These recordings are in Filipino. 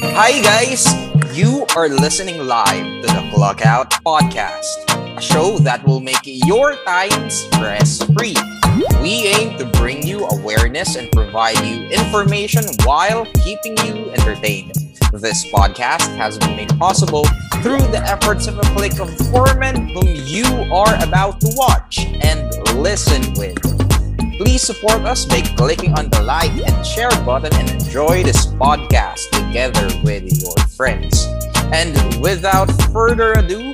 Hi, guys! You are listening live to the Clockout Podcast, a show that will make your time stress free. We aim to bring you awareness and provide you information while keeping you entertained. This podcast has been made possible through the efforts of a clique of four men whom you are about to watch and listen with. Please support us by clicking on the like and share button and enjoy this podcast together with your friends. And without further ado,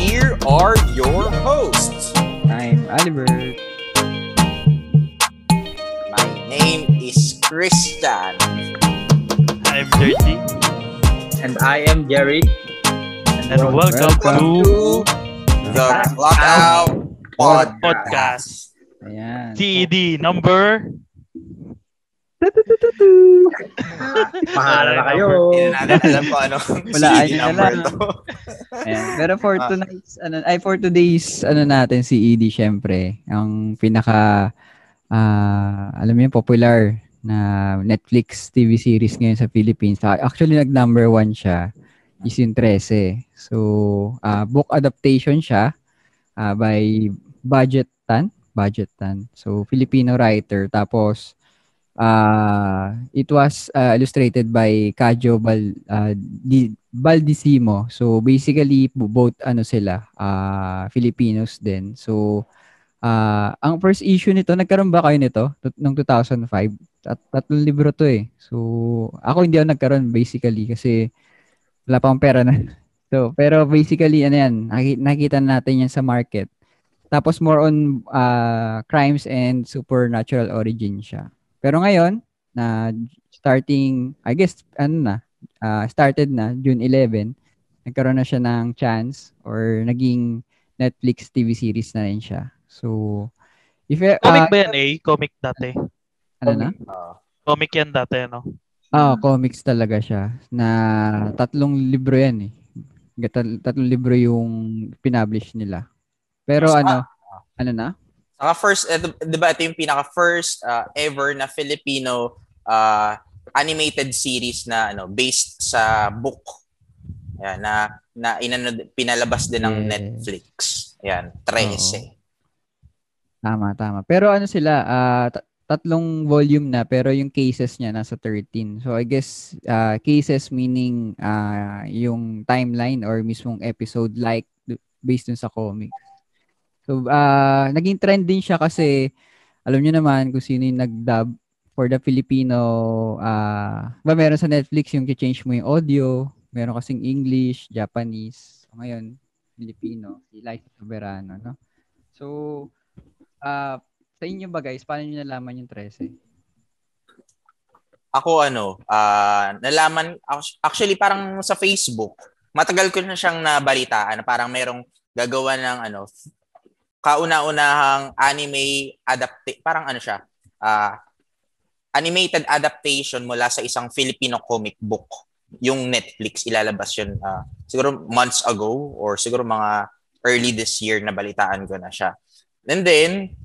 here are your hosts. I'm Albert. My name is Christian. I'm Dirty. And I am Jerry. And welcome, welcome to to the Clockout Podcast. podcast. Ayan. TED number. Pahala na kayo. Hindi na natin alam kung ano Wala, CD ayun na number lang. Ayan. Pero for Ah. tonight's, ano, ay for today's, ano natin, si ED syempre, ang pinaka, ah, alam mo yun, popular na Netflix TV series ngayon sa Philippines. Ah, Actually, nag-number one siya, is yung 13. So, ah, book adaptation siya ah, by Budget Tan. Budget Tan. So, Filipino writer. Tapos, ah it was ah, illustrated by Kajo Bal, ah, Di, Baldissimo. So, basically, bo- both ano sila, ah Filipinos din. So, ah ang first issue nito, nagkaroon ba kayo nito? Noong 2005? Tat tatlong libro to eh. So, ako hindi ako nagkaroon basically kasi wala pa akong pera na. So, pero basically, ano yan, nakikita natin yan sa market. Tapos more on uh, crimes and supernatural origin siya. Pero ngayon, na starting, I guess, ano na, uh, started na, June 11, nagkaroon na siya ng chance or naging Netflix TV series na rin siya. So, if uh, Comic ba yan eh? Comic dati. ano na? Ah, Comic yan dati, ano? Ah, comics talaga siya. Na tatlong libro yan eh. Tat- Tatlong libro yung pinublish nila. Pero Mas- ano, ano na? Saka first, ito, di ba ito yung pinaka-first uh, ever na Filipino uh, animated series na ano based sa book. Yan, na na inano, pinalabas din ng Yes. Netflix. Yan, 13. Tama, tama. Pero ano sila, ah, ta- tatlong volume na pero yung cases niya nasa 13. So I guess ah, cases meaning ah, yung timeline or mismong episode like based dun sa comics. So ah, naging trend din siya kasi alam niyo naman kung sino yung nag-dub for the Filipino ah, ba meron sa Netflix yung change mo yung audio, meron kasing English, Japanese. So ngayon Filipino, si Liza Soberano, no? So ah sa inyo ba guys, paano niyo nalaman yung 13? Ako ano, ah nalaman actually parang sa Facebook, matagal ko na siyang nabalitaan na parang merong gagawa ng ano kauna-unahang anime adapt parang ano siya, ah animated adaptation mula sa isang Filipino comic book. Yung Netflix ilalabas yun ah, siguro months ago or siguro mga early this year na balitaan ko na siya. And then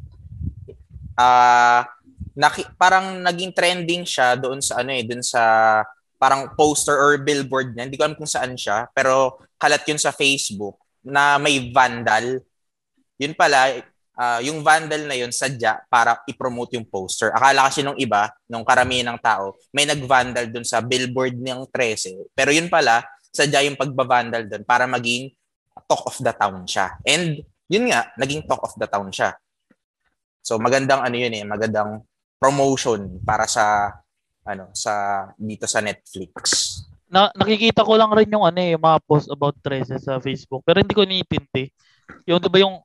ah naki, parang naging trending siya doon sa ano eh, doon sa parang poster or billboard niya. Hindi ko alam kung saan siya, pero kalat yun sa Facebook na may vandal. Yun pala, ah, yung vandal na yun sadya para i-promote yung poster. Akala kasi nung iba, nung karamihan ng tao, may nag-vandal doon sa billboard ng 13. Pero yun pala, sadya yung pagbavandal doon para maging talk of the town siya. And yun nga, naging talk of the town siya. So magandang ano yun eh, magandang promotion para sa ano sa dito sa Netflix. Na, nakikita ko lang rin yung ano eh, yung mga post about 13 sa Facebook. Pero hindi ko niintindi. Yung di ba yung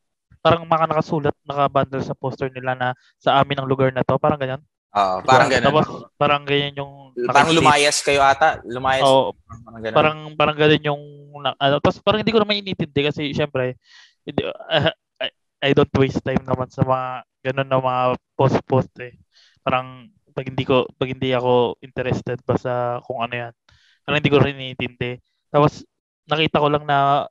parang maka nakasulat, nakabundle sa poster nila na sa amin ang lugar na to. Parang ganyan. Oo, parang ganun. Tapos parang ganyan yung parang lumayas kayo ata, lumayas. Oo, parang ganun. parang parang ganun yung ano tapos parang hindi ko naman inintindi kasi syempre hindi, I, I don't waste time naman sa mga ganun na mga post-post eh. Parang pag hindi ko pag hindi ako interested pa sa kung ano yan. Parang hindi ko rin inintindi. Tapos nakita ko lang na,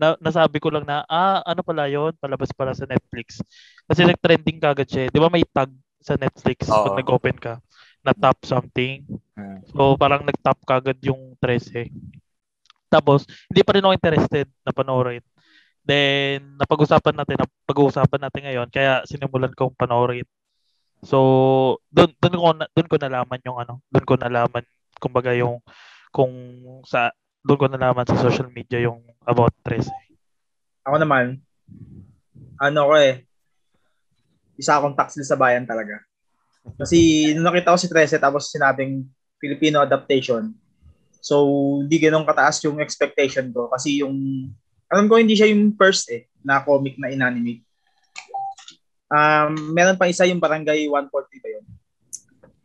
na nasabi ko lang na ah ano pala yon palabas pala sa Netflix. Kasi nag-trending kagad siya. eh. 'Di ba may tag sa Netflix Oo. pag nag-open ka na top something. Hmm. So parang nag-top kagad yung 13. Tapos hindi pa rin ako interested na panoorin. Then napag-usapan natin, pag-uusapan natin ngayon kaya sinimulan kong panoorin. So doon doon ko na, doon ko nalaman yung ano, doon ko nalaman kumbaga yung kung sa doon ko nalaman sa social media yung about 13. Ako naman, ano ko eh, isa akong taxi sa bayan talaga. Kasi nung nakita ko si Trece tapos sinabing Filipino adaptation, so hindi ganun kataas yung expectation ko kasi yung, alam ko hindi siya yung first eh, na comic na inanimate. Um, meron pa isa yung Barangay 140 ba yun?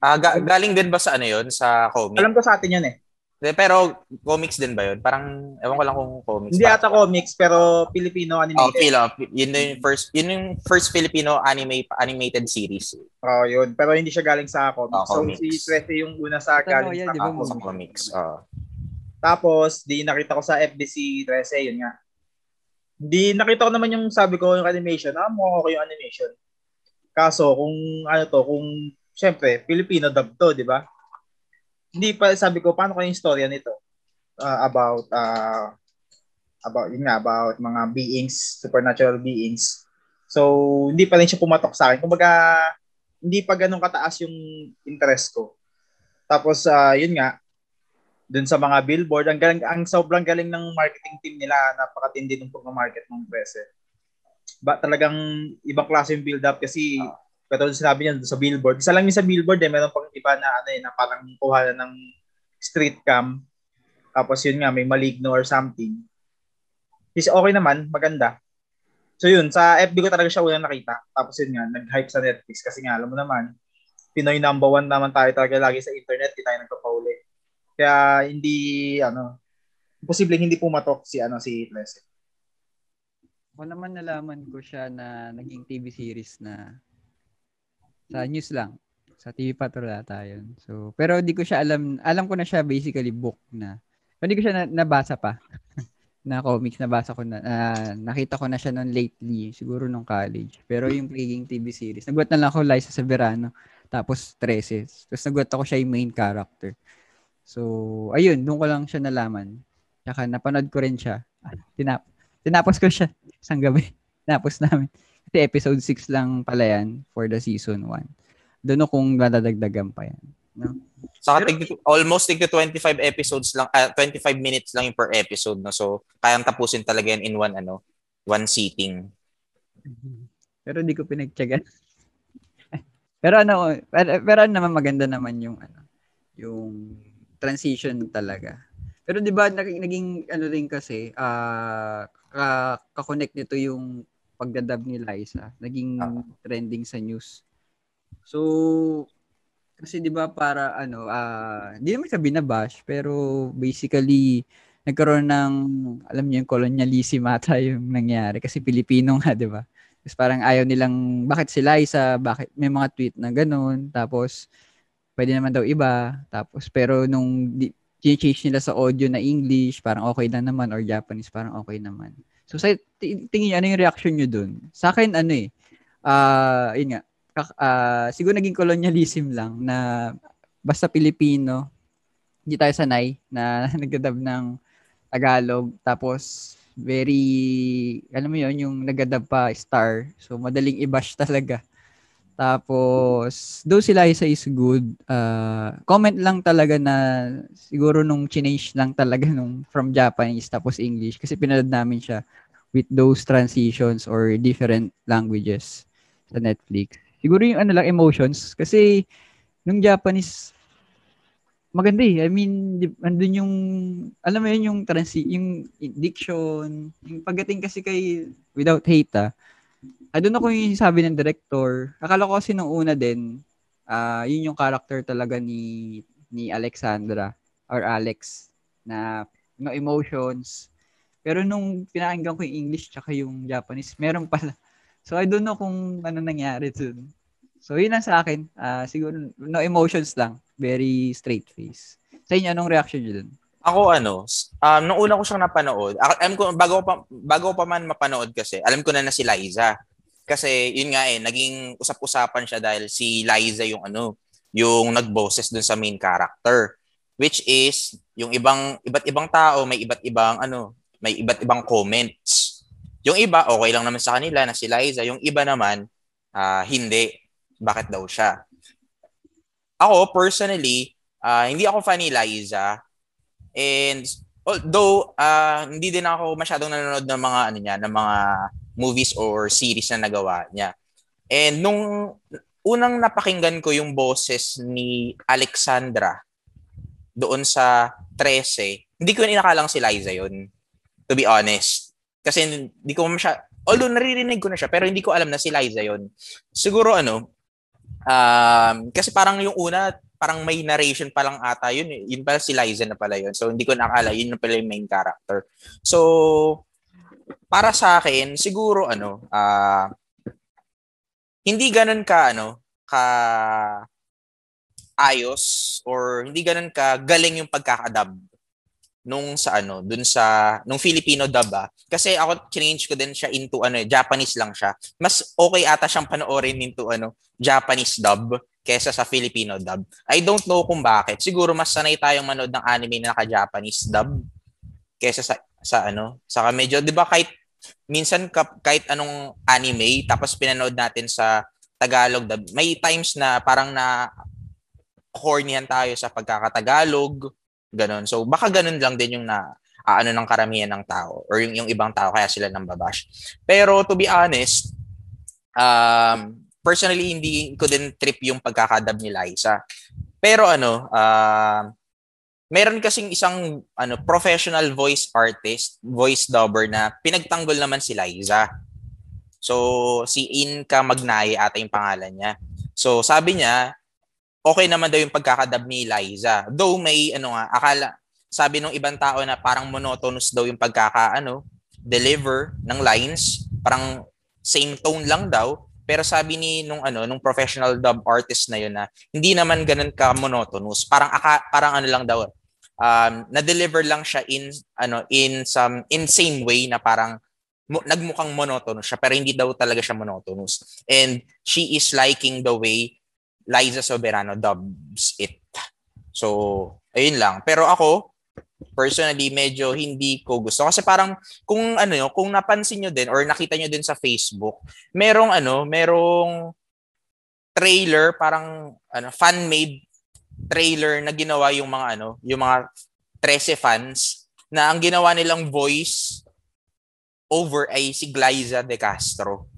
Ah, ga- galing din ba sa ano yun? Sa comic? Alam ko sa atin yun eh. De, Pero comics din ba yun? Parang, ewan ko lang kung comics. Hindi ata comics pero Filipino Oh, animated. Philo. Yun na yung first, yun yung first Filipino anime animated series. Oh, yun. Pero hindi siya galing sa comics. Oh, so comics. si Trece yung una sa Totoo galing yan, sa di ba, comics. Sa comics. Oh. Tapos, di nakita ko sa FBC 13, yun nga. Di nakita ko naman yung sabi ko yung animation. Ah, mukha ko yung animation. Kaso, kung ano to, kung syempre, Filipino dub to, di ba? Hindi pa sabi ko, paano ko yung storya nito? Ah, about, uh, about, yun nga, about mga beings, supernatural beings. So, hindi pa rin siya pumatok sa akin. Kumbaga, hindi pa ganun kataas yung interest ko. Tapos, ah, yun nga, dun sa mga billboard, ang, galing, ang sobrang galing ng marketing team nila, napakatindi ng pag-market ng Prese. Ba, talagang ibang klase yung build-up kasi katulad sinabi niya sa billboard. Isa lang yung sa billboard eh, meron pang iba na ano eh, na parang kuha na ng street cam. Tapos yun nga, may maligno or something. Is okay naman, maganda. So yun, sa FB ko talaga siya unang nakita. Tapos yun nga, nag-hype sa Netflix kasi nga, alam mo naman, Pinoy number one naman tayo talaga lagi sa internet, di tayo nagpapauli. Kaya hindi ano, posibleng hindi pumatok si ano si Trece. Ako naman nalaman ko siya na naging TV series na sa news lang. Sa TV Patrol ata yun. So, pero hindi ko siya alam. Alam ko na siya basically book na. Pero hindi ko siya na, nabasa pa. na comics, nabasa ko na. ah, nakita ko na siya noon lately. Siguro nung college. Pero yung naging TV series. Nagulat na lang ako Liza Severano. Tapos 13. Tapos nagulat ako siya yung main character. So, ayun. Doon ko lang siya nalaman. Tsaka napanood ko rin siya. Ah, Tinap tinapos ko siya isang gabi. Tinapos namin. Kasi episode 6 lang pala yan for the season 1. Doon kung dadagdagan pa yan. No? Saka tig, almost tig 25 episodes lang, ah, 25 minutes lang yung per episode. No? So, kayang tapusin talaga yan in one, ano, one sitting. Pero hindi ko pinagtyagan. pero ano, pero, pero ano naman maganda naman yung ano, yung transition talaga. Pero 'di ba naging, naging ano rin kasi ah ka, ka-connect nito yung pagdadab ni Liza, naging Ah. trending sa news. So kasi 'di ba para ano ah hindi naman sabi na bash pero basically nagkaroon ng alam niyo yung colonialism ata yung nangyari kasi Pilipino nga 'di ba? Tapos parang ayaw nilang bakit si Liza, bakit may mga tweet na ganun tapos pwede naman daw iba tapos pero nung di, change nila sa audio na English, parang okay lang naman or Japanese, parang okay naman. So sa ti- tingin niyo ano yung reaction niyo dun? Sa akin ano eh ah yun nga ah, siguro naging colonialism lang na basta Pilipino hindi tayo sanay na nagdadab ng Tagalog. Tapos very alam mo yun yung nagadab pa star. So madaling i-bash talaga tapos though si Liza is good ah, comment lang talaga na siguro nung change lang talaga nung from Japanese tapos English kasi pinanood namin siya with those transitions or different languages sa Netflix. Siguro yung ano lang emotions kasi nung Japanese maganda eh. I mean, andun yung alam mo yun yung transi yung diction, yung pagdating kasi kay without hate ah. I don't know kung yung sabi ng director. Akala ko kasi nung una din, ah yun yung character talaga ni ni Alexandra or Alex na no emotions. Pero nung pinakinggan ko yung English tsaka yung Japanese, meron pala. So I don't know kung ano nangyari dun. So yun lang sa akin. Ah siguro no emotions lang. Very straight face. Sa inyo, anong reaction nyo dun? Ako ano, um, nung una ko siyang napanood, alam ko, bago pa, bago pa man mapanood kasi, alam ko na na si Liza. Kasi yun nga eh, naging usap-usapan siya dahil si Liza yung ano, yung nagboses dun sa main character. Which is yung ibang iba't ibang tao may iba't ibang ano may iba't ibang comments. Yung iba okay lang naman sa kanila na si Liza. Yung iba naman uh, hindi. Bakit daw siya? Ako personally uh, hindi ako fan ni Liza. And although uh, hindi din ako masyadong nanonood ng mga ano niya ng mga movies or series na nagawa niya and nung unang napakinggan ko yung boses ni Alexandra doon sa 13, hindi ko inakalang si Liza yun. To be honest. Kasi hindi ko masya, although naririnig ko na siya, pero hindi ko alam na si Liza yun. Siguro ano, um, kasi parang yung una, parang may narration pa lang ata yun. Yun pala si Liza na pala yun. So hindi ko nakala, yun na pala yung main character. So, para sa akin, siguro ano, uh, hindi ganun ka ano ka ayos or hindi ganun ka galing yung pagkakadub nung sa ano dun sa nung Filipino dub ah. kasi ako change ko din siya into ano Japanese lang siya. Mas okay ata siyang panoorin into ano Japanese dub kesa sa Filipino dub. I don't know kung bakit. Siguro mas sanay tayong manood ng anime na naka-Japanese dub kesa sa sa ano saka medyo 'di ba kahit minsan kahit anong anime tapos pinanood natin sa Tagalog may times na parang na hornyan tayo sa pagkakatagalog, ganun. So baka ganun lang din yung na ano ng karamihan ng tao or yung, yung ibang tao kaya sila nang babash. Pero to be honest, um, personally hindi ko din trip yung pagkakadab ni Liza. Pero ano, uh, meron kasing isang ano professional voice artist, voice dubber na pinagtanggol naman si Liza. So si Inka Magnay ata yung pangalan niya. So sabi niya, okay naman daw yung pagkakadab ni Liza. Though may ano nga, akala sabi ng ibang tao na parang monotonous daw yung pagkaka ano, deliver ng lines, parang same tone lang daw. Pero sabi ni nung ano, nung professional dub artist na yun na hindi naman ganun ka monotonous. Parang aka, parang ano lang daw um, na-deliver lang siya in ano in some insane way na parang mo, nagmukhang monotonous siya pero hindi daw talaga siya monotonous. And she is liking the way Liza Soberano dubs it. So, ayun lang. Pero ako, personally, medyo hindi ko gusto. Kasi parang, kung ano yun, kung napansin nyo din or nakita nyo din sa Facebook, merong ano, merong trailer, parang ano, fan-made trailer na ginawa yung mga ano, yung mga 13 fans na ang ginawa nilang voice over ay si Glyza De Castro.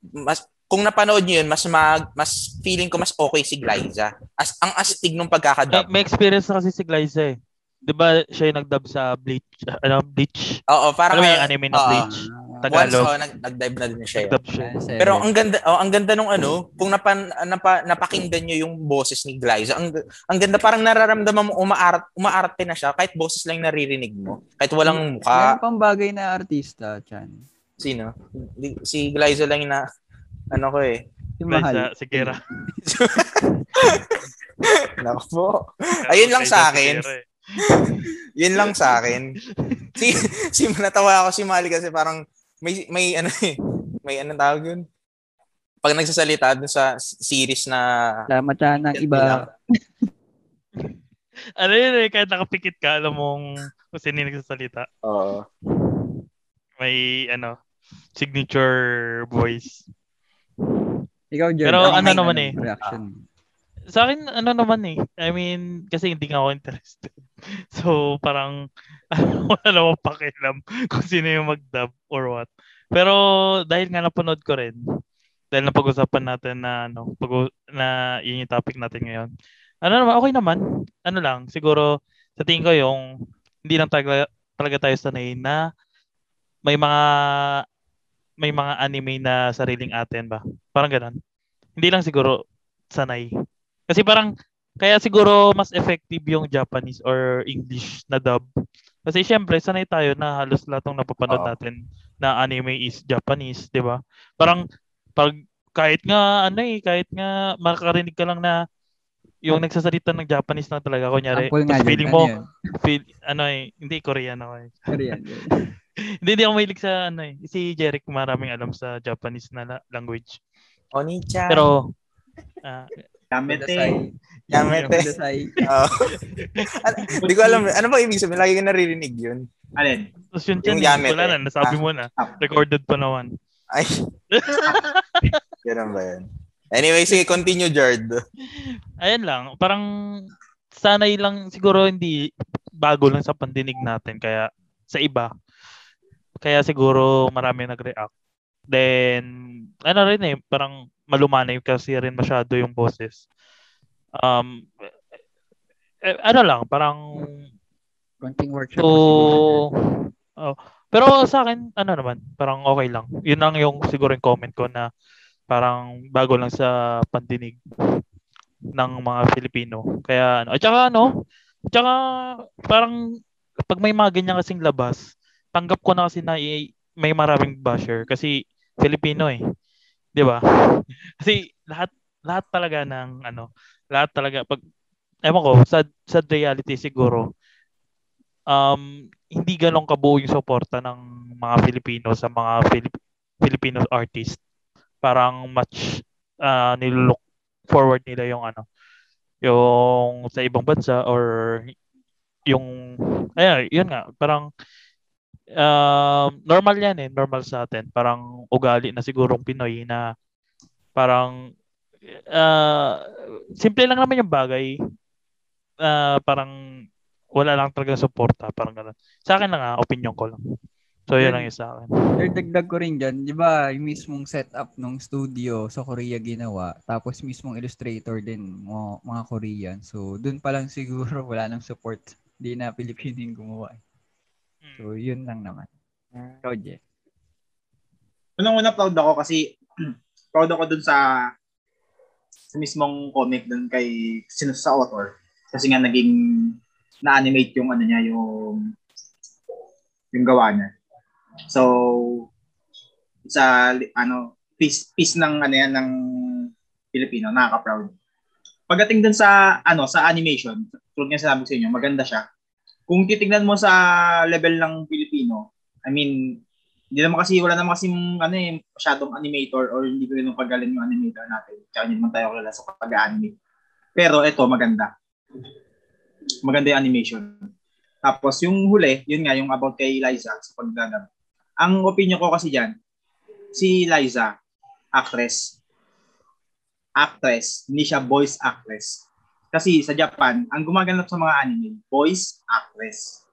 Mas kung napanood niyo yun, mas mag, mas feeling ko mas okay si Glyza. As ang astig nung pagkakadub. May, may experience na kasi si Glyza eh. 'Di ba siya yung nagdub sa Bleach, ano, Bleach? Oo, parang ano yung anime na uh, Bleach. Tagalog. Once, oh, nag, nag-dive na din siya. siya. Pero ang ganda oh, ang ganda nung ano, kung napan, napa, napakinggan niyo yung boses ni Glyza, ang ang ganda parang nararamdaman mo umaarat umaarte na siya kahit boses lang naririnig mo, kahit walang mukha. Meron pang bagay na artista, Chan. Sino? Si Glyza lang na ano ko eh. Si Mahal. Sa, si Kira. Nako po. Ayun lang sa akin. Yun lang sa akin. Si, si natawa ako si Mali kasi parang may may ano eh, may ano tawag yun? Pag nagsasalita dun sa series na Salamat siya ng iba. ano yun eh, kahit nakapikit ka, alam mong kung sino yung nagsasalita. Oo. May ano, signature voice. Ikaw, John. Pero ano naman eh. Reaction. Sa akin, ano naman eh. I mean, kasi hindi nga ako interested. So, parang, wala naman pakialam kung sino yung mag-dub or what. Pero, dahil nga napanood ko rin, dahil napag-usapan natin na, ano, pag na yun yung topic natin ngayon. Ano naman, okay naman. Ano lang, siguro, sa tingin ko yung, hindi lang talaga, talaga tayo sanay na may mga may mga anime na sariling atin ba? Parang ganun. Hindi lang siguro sanay. Kasi parang, kaya siguro mas effective yung Japanese or English na dub. Kasi syempre, sanay tayo na halos lahat ng napapanood uh natin na anime is Japanese, di ba? Parang, pag, kahit nga, ano eh, kahit nga makakarinig ka lang na yung nagsasalita ng Japanese na talaga, kunyari, feeling mo, ano, feel, ano eh, hindi, Korean ako eh. Korean. hindi, hindi ako mahilig sa ano eh. Si Jeric maraming alam sa Japanese na language. Onichan. Pero, uh, Yamete. Ano, Hindi ko alam. Ano ba ibig sabihin? Lagi ko naririnig yun. Alin? Tapos yun Yung gamit, wala na, nasabi Ah. mo na. Ah. Recorded pa naman. Ay. Ganun ba yun? Anyway, sige, continue, Jard. Ayan lang, parang sanay lang siguro hindi bago lang sa pandinig natin kaya sa iba. Kaya siguro marami nag-react. Then, ano rin eh, parang malumanay kasi rin masyado yung boses. Um, eh, ano lang, parang Konting workshop. So, oh, pero sa akin, ano naman, parang okay lang. Yun lang yung siguro yung comment ko na parang bago lang sa pandinig ng mga Filipino. Kaya ano, at saka ano, at saka parang pag may mga ganyan kasing labas, tanggap ko na kasi na may maraming basher kasi Filipino eh. 'Di ba? kasi lahat lahat talaga ng ano, lahat talaga pag ewan ko, sa sa reality siguro um hindi ganong kabuo yung suporta ng mga Filipino sa mga Filip- Filipino artist. Parang much uh, nilook forward nila yung ano, yung sa ibang bansa or yung ayan, yun nga, parang um, normal yan eh, normal sa atin. Parang ugali na sigurong Pinoy na parang uh, simple lang naman yung bagay. Uh, parang wala lang talaga suporta, parang gano'n. Sa akin lang ah, opinion ko lang. So, yun lang yung sa akin. Dagdag ko rin dyan, di ba, yung mismong setup ng studio sa Korea ginawa, tapos mismong illustrator din, mga, mga Korean. So, dun pa lang siguro wala nang support. Di na Pilipino yung gumawa. eh. Hmm. So, yun lang naman. Ikaw, Jeff. Unang-una proud ako kasi proud ako dun sa sa mismong comic dun kay sino sa author kasi nga naging na-animate yung ano niya yung yung gawa niya. So sa ano piece piece ng ano yan ng Pilipino nakaka-proud. Pagdating dun sa ano sa animation, tulad nga sinabi ko sa inyo, maganda siya. Kung titingnan mo sa level ng Pilipino, I mean, hindi naman kasi, wala naman kasi ano eh, masyadong animator or hindi ko rin pagaling yung animator natin. Tsaka hindi naman tayo kilala sa pag-animate. Pero ito, maganda. Maganda yung animation. Tapos yung huli, yun nga, yung about kay Liza sa pagdadab. Ang opinion ko kasi dyan, si Liza, actress. Actress, hindi siya voice actress. Kasi sa Japan, ang gumaganap sa mga anime, voice actress.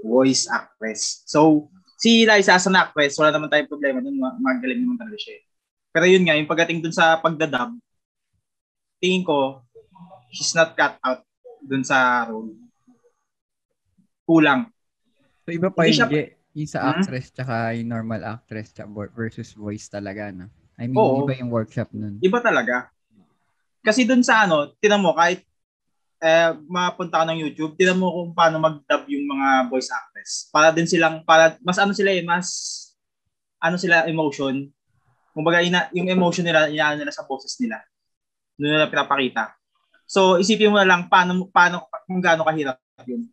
Voice actress. So, si Liza as an actress, wala naman tayong problema dun. ma- Magaling naman talaga siya. eh. Pero yun nga, yung pagdating dun sa pagdadub, tingin ko, she's not cut out dun sa role. Kulang. So, iba pa Hindi yung, siya- Je- yung sa Hmm? actress tsaka yung normal actress tsaka versus voice talaga, no? I mean, Oo. iba yung workshop nun. Iba talaga. Kasi dun sa ano, tinan mo, kahit eh, mapunta ka ng YouTube, tinan mo kung paano mag-dub yung mga voice actress. Para din silang, para, mas ano sila eh, mas, ano sila, emotion. Kumbaga, ina, yung emotion nila, inaano nila sa boses nila. Doon nila pinapakita. So, isipin mo na lang paano, paano, kung gaano kahirap yun.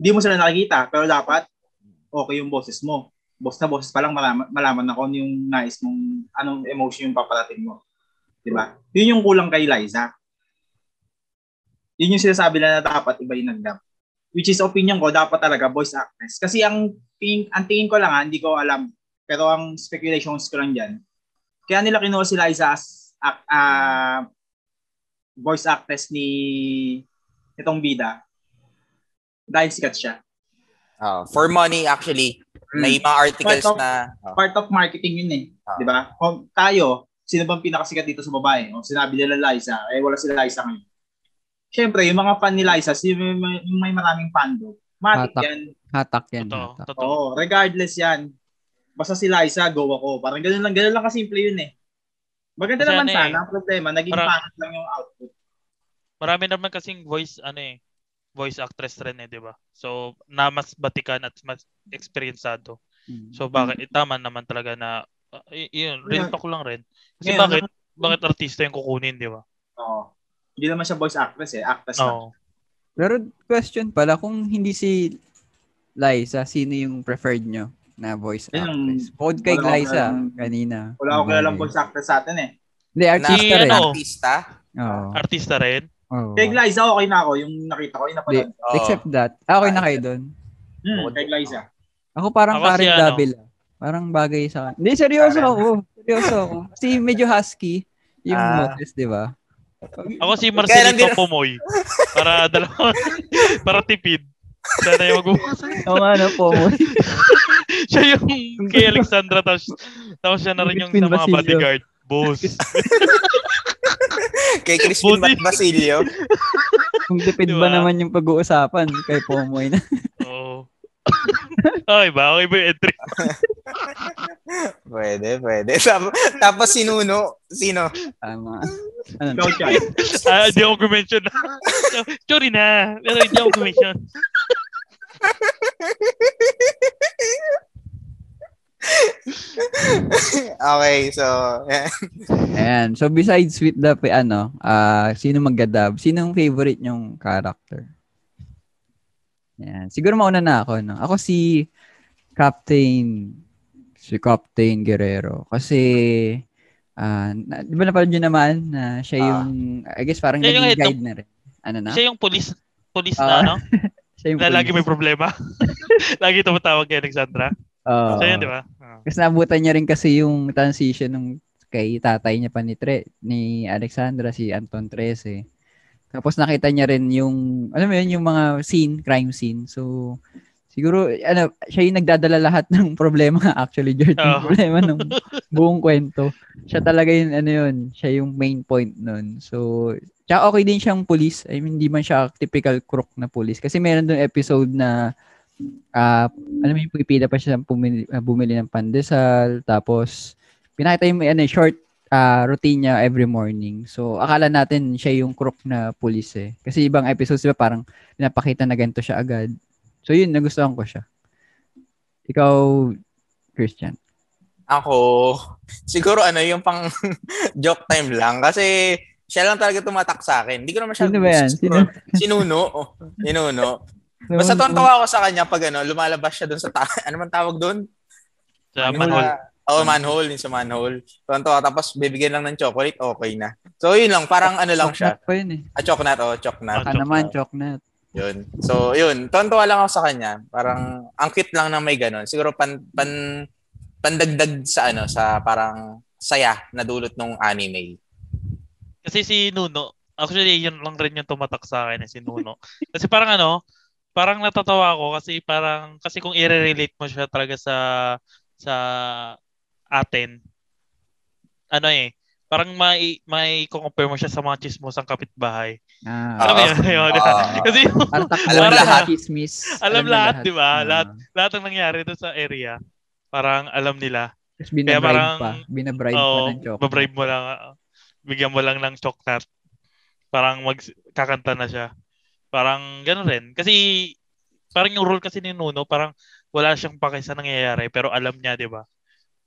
Hindi mo sila nakikita, pero dapat, okay yung boses mo. Boses na boses pa lang, malaman, malaman na kung ano yung nais mong, anong emotion yung paparating mo. Di ba? Yun yung kulang kay Liza. Yun yung sinasabi na, na dapat iba yung nag-dub. Which is opinion ko, dapat talaga voice actress. Kasi ang tingin, ang tingin ko lang, ha, hindi ko alam, pero ang speculations ko lang dyan, kaya nila kinuha si Liza as ah, voice actress ni itong bida dahil sikat siya. Ah, for money, actually, may mga articles Part of- na... oh, Part of marketing yun eh. Ah. Di ba? Kung tayo, sino bang pinakasikat dito sa babae? O sinabi nila Liza, eh wala si Liza ngayon. Siyempre, yung mga fan ni Liza, si, may, may, yung may maraming fandom, matik Hatak. yan. Hatak yan. Totoo, hatak. totoo. Oo, regardless yan. Basta si Liza, go ako. Parang ganun lang, ganun lang kasimple yun eh. Maganda Kasi naman ano eh, sana. Ang problema, naging parang- pangit lang yung output. Marami naman kasing voice, ano eh, voice actress rin eh, di ba? So, na mas batikan at mas experiencado. Mm. So, bakit, eh, tama naman talaga na, uh, yun, Ngayon- talk lang rin. Kasi ngayon, bakit, bakit artista yung kukunin, di ba? Oo. Hindi naman siya voice actress eh. Actress lang. Oo. Pero question pala, kung hindi si Liza, sino yung preferred nyo na voice Yun ang- actress? Bukod kay wala akong Liza, kanina. Wala ako kilalang voice actress sa atin eh. Hindi, artista Si rin. ano? artista. Oo. Artista rin. Oo. Kay Glyza, okay na ako. Yung nakita ko, yung napanood. Oo. Except that. Ah, okay na kayo doon. Hmm, kay Glyza. Ako parang Ako si Karen ano. Davila. Parang bagay sa akin. Hindi, seryoso Karen. ako. Seryoso ako. Kasi medyo husky. Yung Ah. Motes, di ba? Ako si Marcelito din- Pomoy. Para dalawa, para tipid. Siya na yung magbubukas. Oo nga, no, po mo. siya yung kay Alexandra, tapos, tapos siya na rin yung sa mga bodyguard. Boss. Kay Crispin. Basilio. Kung tipid Di ba ba? naman yung pag-uusapan kay Pomoy na. Okay ba? Okay ba yung entry? Pwede, pwede. Tapos, tapos si Nuno, sino? Tama. Ano? Ikaw, Chan. Ah, hindi ako gumention. Sorry na. Pero hindi ako gumention. okay, so, eh, Ayan. So besides with the ano, ah sino magdadab? Sinong favorite nyong character? Ayan. Siguro mauna na ako, no? Ako si Captain si Captain Guerrero kasi ah na, di ba napanood nyo naman na siya Ah. yung I guess parang Siya yung guide na rin. Ano na? Siya yung police police Ah, na ano? Siya yung Na lagi may police. problema. lagi tumatawag kay Alexandra. Oo. Siya yun, di ba? Ah. Kasi nabutan niya rin kasi yung transition nung kay tatay niya pa ni, Tre, ni Alexandra, si Anton Trece. Tapos nakita niya rin yung, alam mo yun, yung mga scene, crime scene. So, siguro, ano, siya yung nagdadala lahat ng problema actually, George. Oo. problema ng buong kwento. Siya talaga yung, ano yun, siya yung main point nun. So, tsaka okay din siyang police. I mean, hindi man siya typical crook na police. Kasi meron doon episode na ah alam mo yung pipila pa siya bumili, ah, bumili ng pandesal tapos pinakita yung ano, short ah, routine niya every morning. So akala natin siya yung crook na police eh. Kasi ibang episodes diba parang pinapakita na ganito siya agad. So yun, nagustuhan ko siya. Ikaw, Christian. ako, siguro ano, yung pang joke time lang. Kasi, siya lang talaga tumatak sa akin. Hindi ko naman siya Sino ba yan? Sino? Si Nuno. Oh, si Nuno. Basta tontawa ako sa kanya pag ano, lumalabas siya doon sa ta- ano man tawag doon? Sa manhole. Oh, manhole, yung sa manhole. Tontawa, tapos bibigyan lang ng chocolate, okay na. So, yun lang, parang ano lang siya. Choknat pa yun eh. Ah, choknat, oh. Ah, Baka naman, choknat. Yun. So, yun. Tontuwa lang ako sa kanya. Parang, ang cute lang na may ganun. Siguro pan, pan, pandagdag sa ano, sa parang saya na dulot ng anime. Kasi si Nuno, actually yun lang rin yung tumatak sa akin eh, si Nuno. Kasi parang ano, parang natatawa ako kasi parang kasi kung i-relate mo siya talaga sa sa atin. Ano eh, parang may may compare mo siya sa mga chismosang kapitbahay. Ah, Alam mo yun, yun. Oo. kasi Parang takbo Alam lahat. chismis. Alam niya lahat, di ba? Ah. Lahat. lahat ng nangyari doon sa area, parang alam nila. Tapos binabribe parang- pa. Binabribe pa Oo, ng chocolate. babribe mo lang, ah, bigyan mo lang ng choknat. Parang mag kakanta na siya. Parang gano'n rin. Kasi parang yung role kasi ni Nuno, parang wala siyang pake sa nangyayari pero alam niya, 'di ba?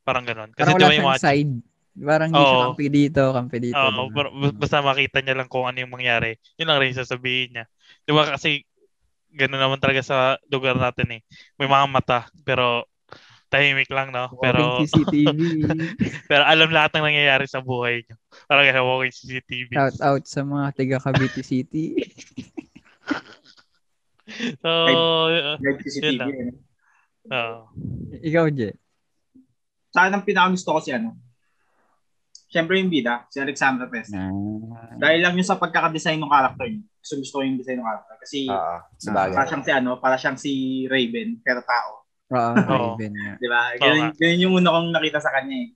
Parang gano'n. Kasi Parang di wala ba yung mga side. Parang hindi siya kampi dito, kampi dito. Oo, diba? par- basta makita niya lang kung ano yung mangyari. Yun lang rin yung sasabihin niya. 'Di ba kasi gano'n naman talaga sa lugar natin eh. May mga mata pero tahimik lang, no? Pero Walking CCTV. pero alam lahat ng nangyayari sa buhay niyo. Parang gano'n walking CCTV. Shout out sa mga taga Cavite City. So, uh, Live CCTV. lang. eh. oo. Ikaw, Je. Sa akin, ang pinakagusto ko si ano, Siyempre yung bida, si Alexandra Pes. Ah, Dahil lang yung sa pagkakadesign ng character niya. Gusto, gusto ko yung design ng character. Kasi Ah, bagay. para siyang si ano, para siyang si Raven, pero tao. Oo, Oo. Raven. Di ba? Ganun, ganun yung una kong nakita sa kanya eh.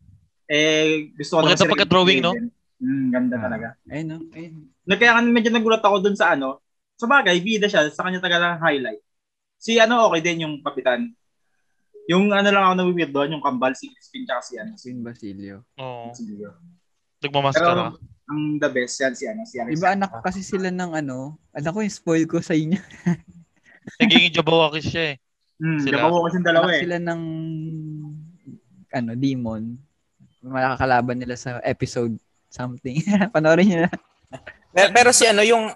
Eh, gusto ko Maganda si pagka-drawing, no? Mm, ganda Ah. talaga. Ayun, no? Ayun. Na kaya medyo nagulat ako dun sa ano. Sa bagay, bida siya, sa kanya taga highlight. Si ano, okay din yung kapitan. Yung ano lang ako nawiweird doon, yung kambal, si Crispin, tsaka si ano, si Sin Basilio. Oo. si Leo. Nagmamaskara. Pero ang the best yan si ano, si Alexandra. Iba anak kasi sila ng ano, anak ko yung spoil ko sa inyo. Naging Jabawakis siya eh. Hmm, sila. sila. ko kasi dalawa Anak eh. sila ng ano, demon. Makakalaban nila sa episode something. Panoorin niyo na. Pero, pero si ano yung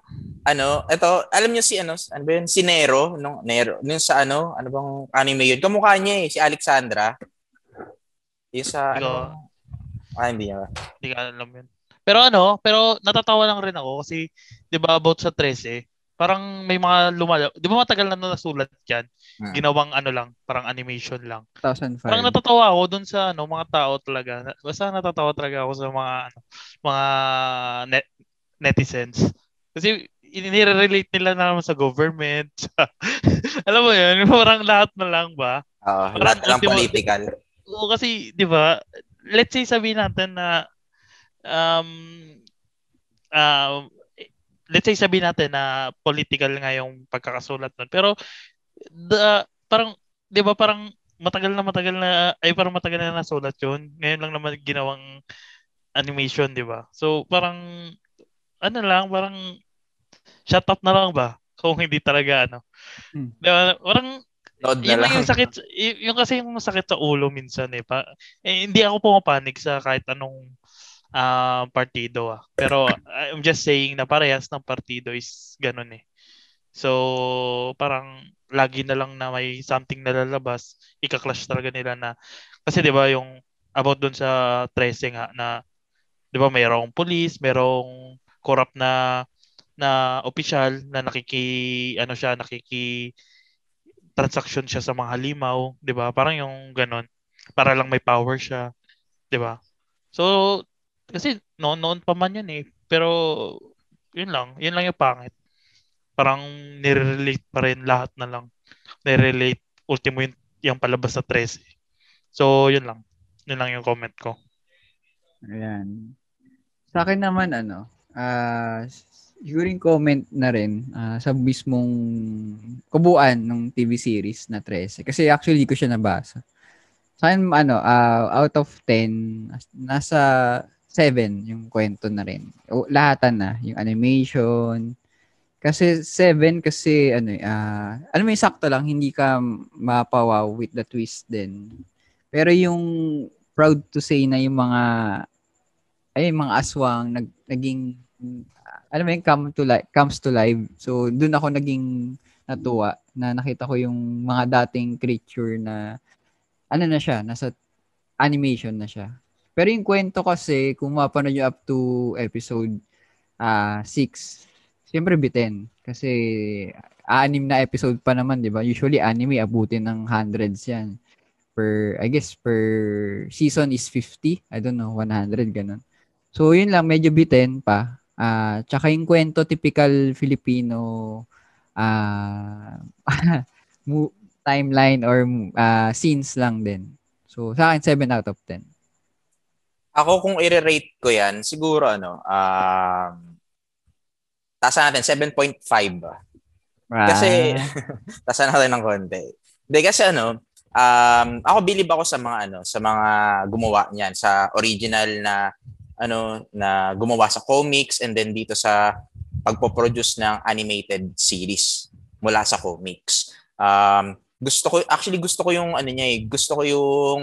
ano, ito, alam niyo si ano, ano ba yun? Si Nero, nung Nero, nung sa ano, ano bang anime yun? Kamukha niya eh, si Alexandra. Yung sa, Ikaw. ano, ah, hindi niya ba? Hindi ka alam yun. Pero ano, pero natatawa lang rin ako kasi 'di ba about sa 13, parang may mga lumala. 'Di ba matagal na nasulat 'yan? Hmm. Ginawang ano lang, parang animation lang. 2005. Parang natatawa ako dun sa ano, mga tao talaga. Basta natatawa talaga ako sa mga ano, mga net, netizens. Kasi inire-relate nila na naman sa government. Alam mo yun, parang lahat na lang ba? Oo, Parang lahat lang political. Oo, kasi, di ba, let's say sabihin natin na, um, um, let's say sabihin natin na political nga yung pagkakasulat nun. Pero, the, parang, di ba, parang matagal na matagal na, ay parang matagal na nasulat yun. Ngayon lang naman ginawang animation, di ba? So, parang, ano lang, parang, shut up na lang ba? Kung hindi talaga, ano. Hmm. Parang, Nod na yun lang yung sakit, yung kasi yung sakit sa ulo minsan eh. Pa, eh hindi ako pumapanig sa kahit anong ah, partido ah. Pero I'm just saying na parehas ng partido is ganun eh. So, parang lagi na lang na may something na lalabas, ika-clash talaga nila na kasi 'di ba yung about doon sa 13 nga na 'di ba mayroong police, mayroong corrupt na na opisyal na nakiki ano siya nakiki transaction siya sa mga halimaw, 'di ba? Parang yung ganun. Para lang may power siya, 'di ba? So kasi noon noon pa man 'yan eh. Pero yun lang, yun lang yung pangit. Parang nire-relate pa rin lahat na lang. Nire-relate ultimo yung, yung palabas sa 13. So yun lang. Yun lang yung comment ko. Ayan. Sa akin naman, ano, siguro yung comment na rin ah, sa mismong kubuan ng TV series na 13. Kasi actually, di ko siya nabasa. Sa akin, ano, ah, out of 10, nasa 7 yung kwento na rin. O, lahatan na. Yung animation. Kasi 7 kasi, ano, alam mo yung sakto lang, hindi ka mapawaw with the twist din. Pero yung proud to say na yung mga ay mga aswang nag, naging alam mo yung come to life comes to life. So doon ako naging natuwa na nakita ko yung mga dating creature na ano na siya nasa animation na siya. Pero yung kwento kasi kung mapanood up to episode ah 6 siyempre bitin kasi anim na episode pa naman di ba? Usually anime abutin ng hundreds yan. Per I guess per season is 50 I don't know 100 ganun. So, yun lang, medyo bitin pa. Ah, tsaka yung kwento, typical Filipino ah mo- timeline or ah, scenes lang din. So, sa akin, 7 out of 10. Ako kung i-rate ko yan, siguro ano, um, tasa natin 7.5 ba? Kasi, tasa natin ng konti. Hindi kasi ano, um, ako believe ako sa mga ano, sa mga gumawa niyan, sa original na ano na gumawa sa comics and then dito sa pagpo-produce ng animated series mula sa comics. Um, gusto ko actually gusto ko yung ano niya eh, gusto ko yung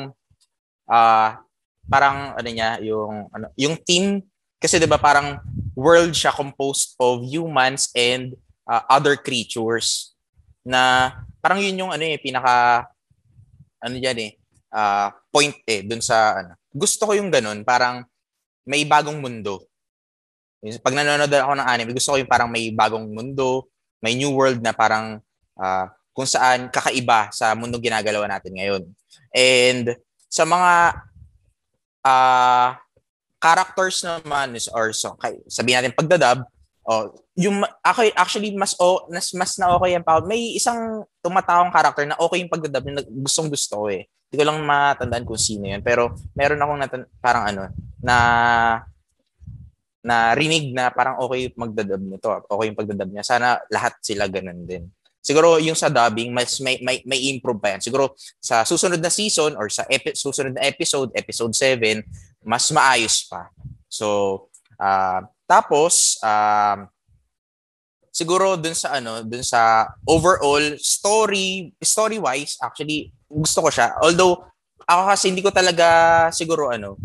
ah parang ano niya yung ano yung team kasi 'di ba parang world siya composed of humans and uh, other creatures na parang yun yung ano eh pinaka ano diyan eh ah, point eh dun sa ano gusto ko yung ganun parang may bagong mundo. Pag nanonood ako ng anime gusto ko yung parang may bagong mundo may new world na parang ah, kung saan kakaiba sa mundo ginagalawa natin ngayon. And sa mga ah characters naman is or so, kay, sabihin natin pagdadab oh yung ako actually mas o mas, mas na okay yan pa may isang tumataong character na okay yung pagdadab na gustong gusto ko eh. Hindi ko lang matandaan kung sino yun pero meron akong natan- parang ano na na rinig na parang okay yung magdadab nito okay yung pagdadab niya. Sana lahat sila ganun din. Siguro yung sa dubbing mas may may, may improve pa yan. Siguro sa susunod na season or sa epi- susunod na episode episode 7 mas maayos pa. So ah tapos um siguro dun sa ano dun sa overall story story wise actually gusto ko siya. Although ako kasi hindi ko talaga siguro ano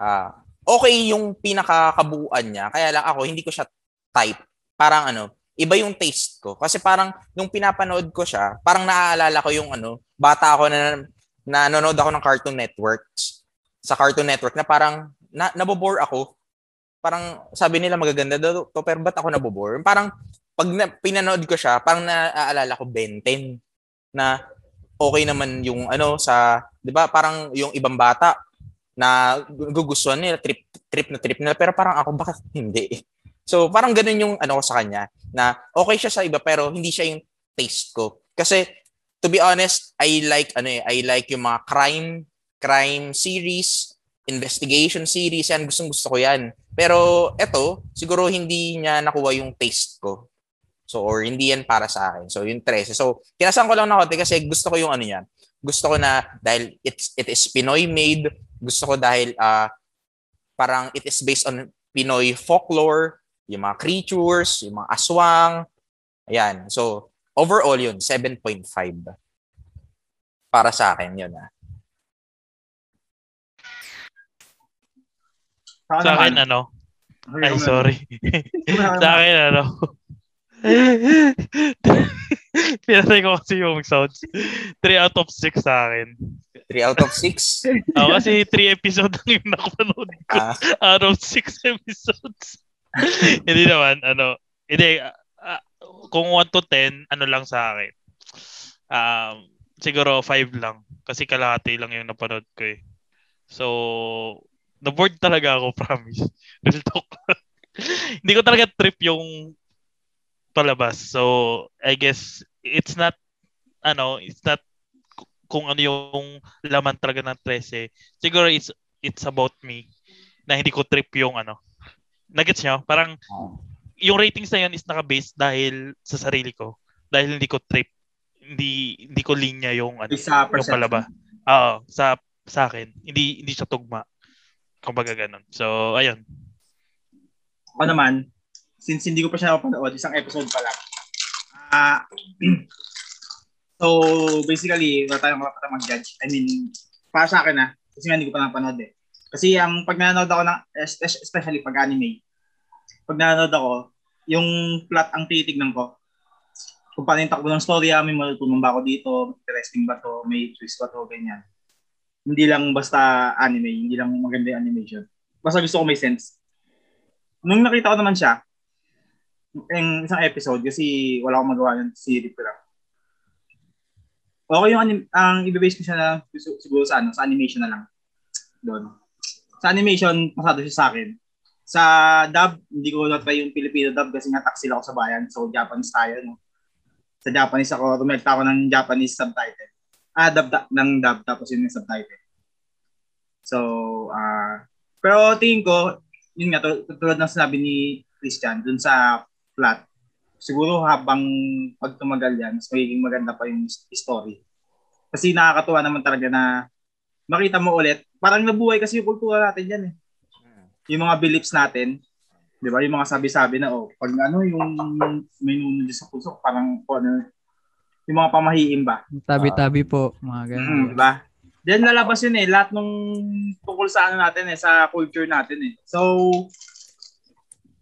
ah okay yung pinakakabuuan niya kaya lang ako hindi ko siya type parang ano iba yung taste ko kasi parang nung pinapanood ko siya parang naaalala ko yung ano bata ako na nanonood ako ng Cartoon Network sa Cartoon Network na parang na, nabobore ako parang sabi nila magaganda daw to, pero ba't ako nabobore? Parang pag na, pinanood ko siya, parang naaalala ko Ben 10 na okay naman yung ano sa, 'di ba? Parang yung ibang bata na gugustuhan nila trip trip na trip nila pero parang ako bakit hindi? So parang ganun yung ano ko sa kanya na okay siya sa iba pero hindi siya yung taste ko. Kasi to be honest, I like ano eh, I like yung mga crime crime series, investigation series, yan gustong gusto ko yan. Pero eto, siguro hindi niya nakuha yung taste ko. So, or hindi yan para sa akin. So, yung 13. So, kinasan ko lang na kasi gusto ko yung ano yan. Gusto ko na dahil it's, it is Pinoy made. Gusto ko dahil uh, parang it is based on Pinoy folklore, yung mga creatures, yung mga aswang. Ayan. So, overall yun, 7.5. Para sa akin yun ah. Sa akin, ano? Ay, sorry. sa akin, ano? Pinatay ko kasi yung sounds. 3 out of 6 sa akin. 3 out of 6? Oo, oh, kasi 3 episode lang yung nakapanood ko. Ah. Out of 6 episodes. hindi naman, ano, hindi, uh, kung 1 to 10, ano lang sa akin. Um, siguro 5 lang. Kasi kalahati lang yung napanood ko eh. So, na-board talaga ako, promise. Real talk. hindi ko talaga trip yung palabas. So, I guess it's not ano, it's not kung ano yung laman talaga ng 13. Siguro it's it's about me na hindi ko trip yung ano. Nagets nyo? Parang yung ratings na yun is naka-base dahil sa sarili ko. Dahil hindi ko trip. Hindi hindi ko linya yung ano, sa yung palaba. Oo, sa sa akin. Hindi hindi siya tugma. Kumbaga ganun. So, ayun. Ako naman, since hindi ko pa siya napapanood, isang episode pa lang. Uh, so, basically, wala tayong kapata mag-judge. I mean, para sa akin na, ah, kasi nga hindi ko pa napanood eh. Kasi ang pag nanonood ako ng, especially pag anime, pag nanonood ako, yung plot ang titignan ko. Kung paano yung takbo ng story, ah, may matutunan ba ako dito, interesting ba to, may twist ba to, ganyan. Hindi lang basta anime, hindi lang maganda yung animation. Basta gusto ko may sense. Nung nakita ko naman siya, yung isang episode kasi wala akong magawa ng series ko lang. Okay yung anim- ang i-base ko siya na siguro sa ano, sa animation na lang. Doon. Sa animation, pasado siya sa akin. Sa dub, hindi ko na-try yung Filipino dub kasi nga taksil ako sa bayan. So, Japanese tayo, no? Sa Japanese ako, rumekta ako ng Japanese subtitle. Ah, dub, dub ng dub, tapos yun yung subtitle. So, ah, uh, pero tingin ko, yun nga, tulad ng sinabi ni Christian, dun sa plot, siguro habang pag tumagal yan, mas magiging maganda pa yung story. Kasi nakakatuwa naman talaga na makita mo ulit, parang nabuhay kasi yung kultura natin yan eh. Yung mga beliefs natin, di ba? Yung mga sabi-sabi na, oh, pag ano, yung may nunod sa puso, parang, oh, ano, yung mga pamahiin ba? Tabi-tabi uh, po, mga ganun. Mm, di ba? Then lalabas yun eh, lahat nung tungkol sa ano natin eh, sa culture natin eh. So,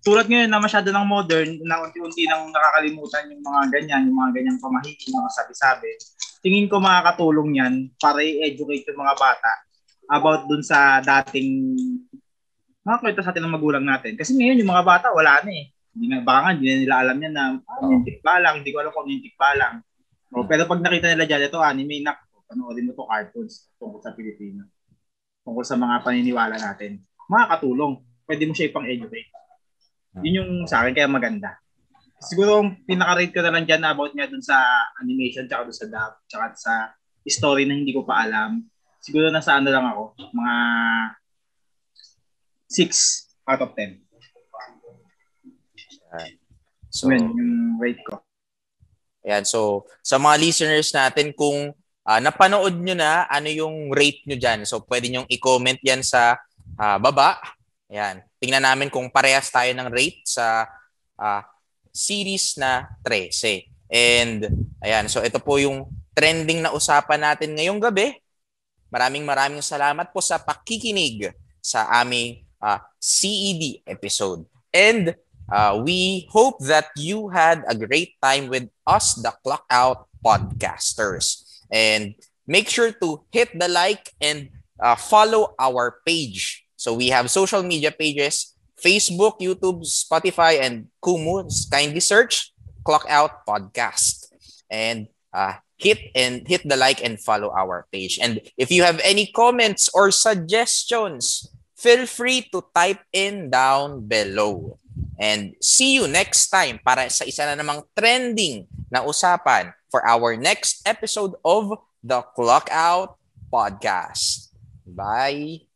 tulad ngayon na masyado ng modern, na unti-unti nang nakakalimutan yung mga ganyan, yung mga ganyang pamahigi, mga sabi-sabi, tingin ko makakatulong yan para i-educate yung mga bata about dun sa dating mga kwento sa atin ng magulang natin. Kasi ngayon yung mga bata, wala na eh. Hindi na, baka nga, hindi na nila alam yan na, ah, oh. yung tikbalang, hindi ko alam kung yung tikbalang. No, pero pag nakita nila dyan, ito anime, nak, panoorin mo to cartoons tungkol sa Pilipino. Tungkol sa mga paniniwala natin. Makakatulong. Pwede mo siya ipang-educate. Yun yung sa akin kaya maganda. Siguro ang pinaka-rate ko na lang dyan about nga dun sa animation tsaka dun sa dub tsaka sa story na hindi ko pa alam. Siguro nasa ano lang ako, mga 6 out of 10. So, Yun, yung rate ko. Ayan, so sa mga listeners natin, kung uh, napanood nyo na, ano yung rate nyo dyan? So pwede nyo i-comment yan sa uh, baba. Ayan. Tingnan namin kung parehas tayo ng rate sa uh, series na 13. And ayan, so ito po yung trending na usapan natin ngayong gabi. Maraming maraming salamat po sa pakikinig sa aming uh, CED episode. And uh, we hope that you had a great time with us, the Clock Out podcasters. And make sure to hit the like and uh, follow our page So we have social media pages, Facebook, YouTube, Spotify, and Kumu. Kindly search Clock Out Podcast. And uh, hit and hit the like and follow our page. And if you have any comments or suggestions, feel free to type in down below. And see you next time para sa isa na namang trending na usapan for our next episode of the Clock Out Podcast. Bye!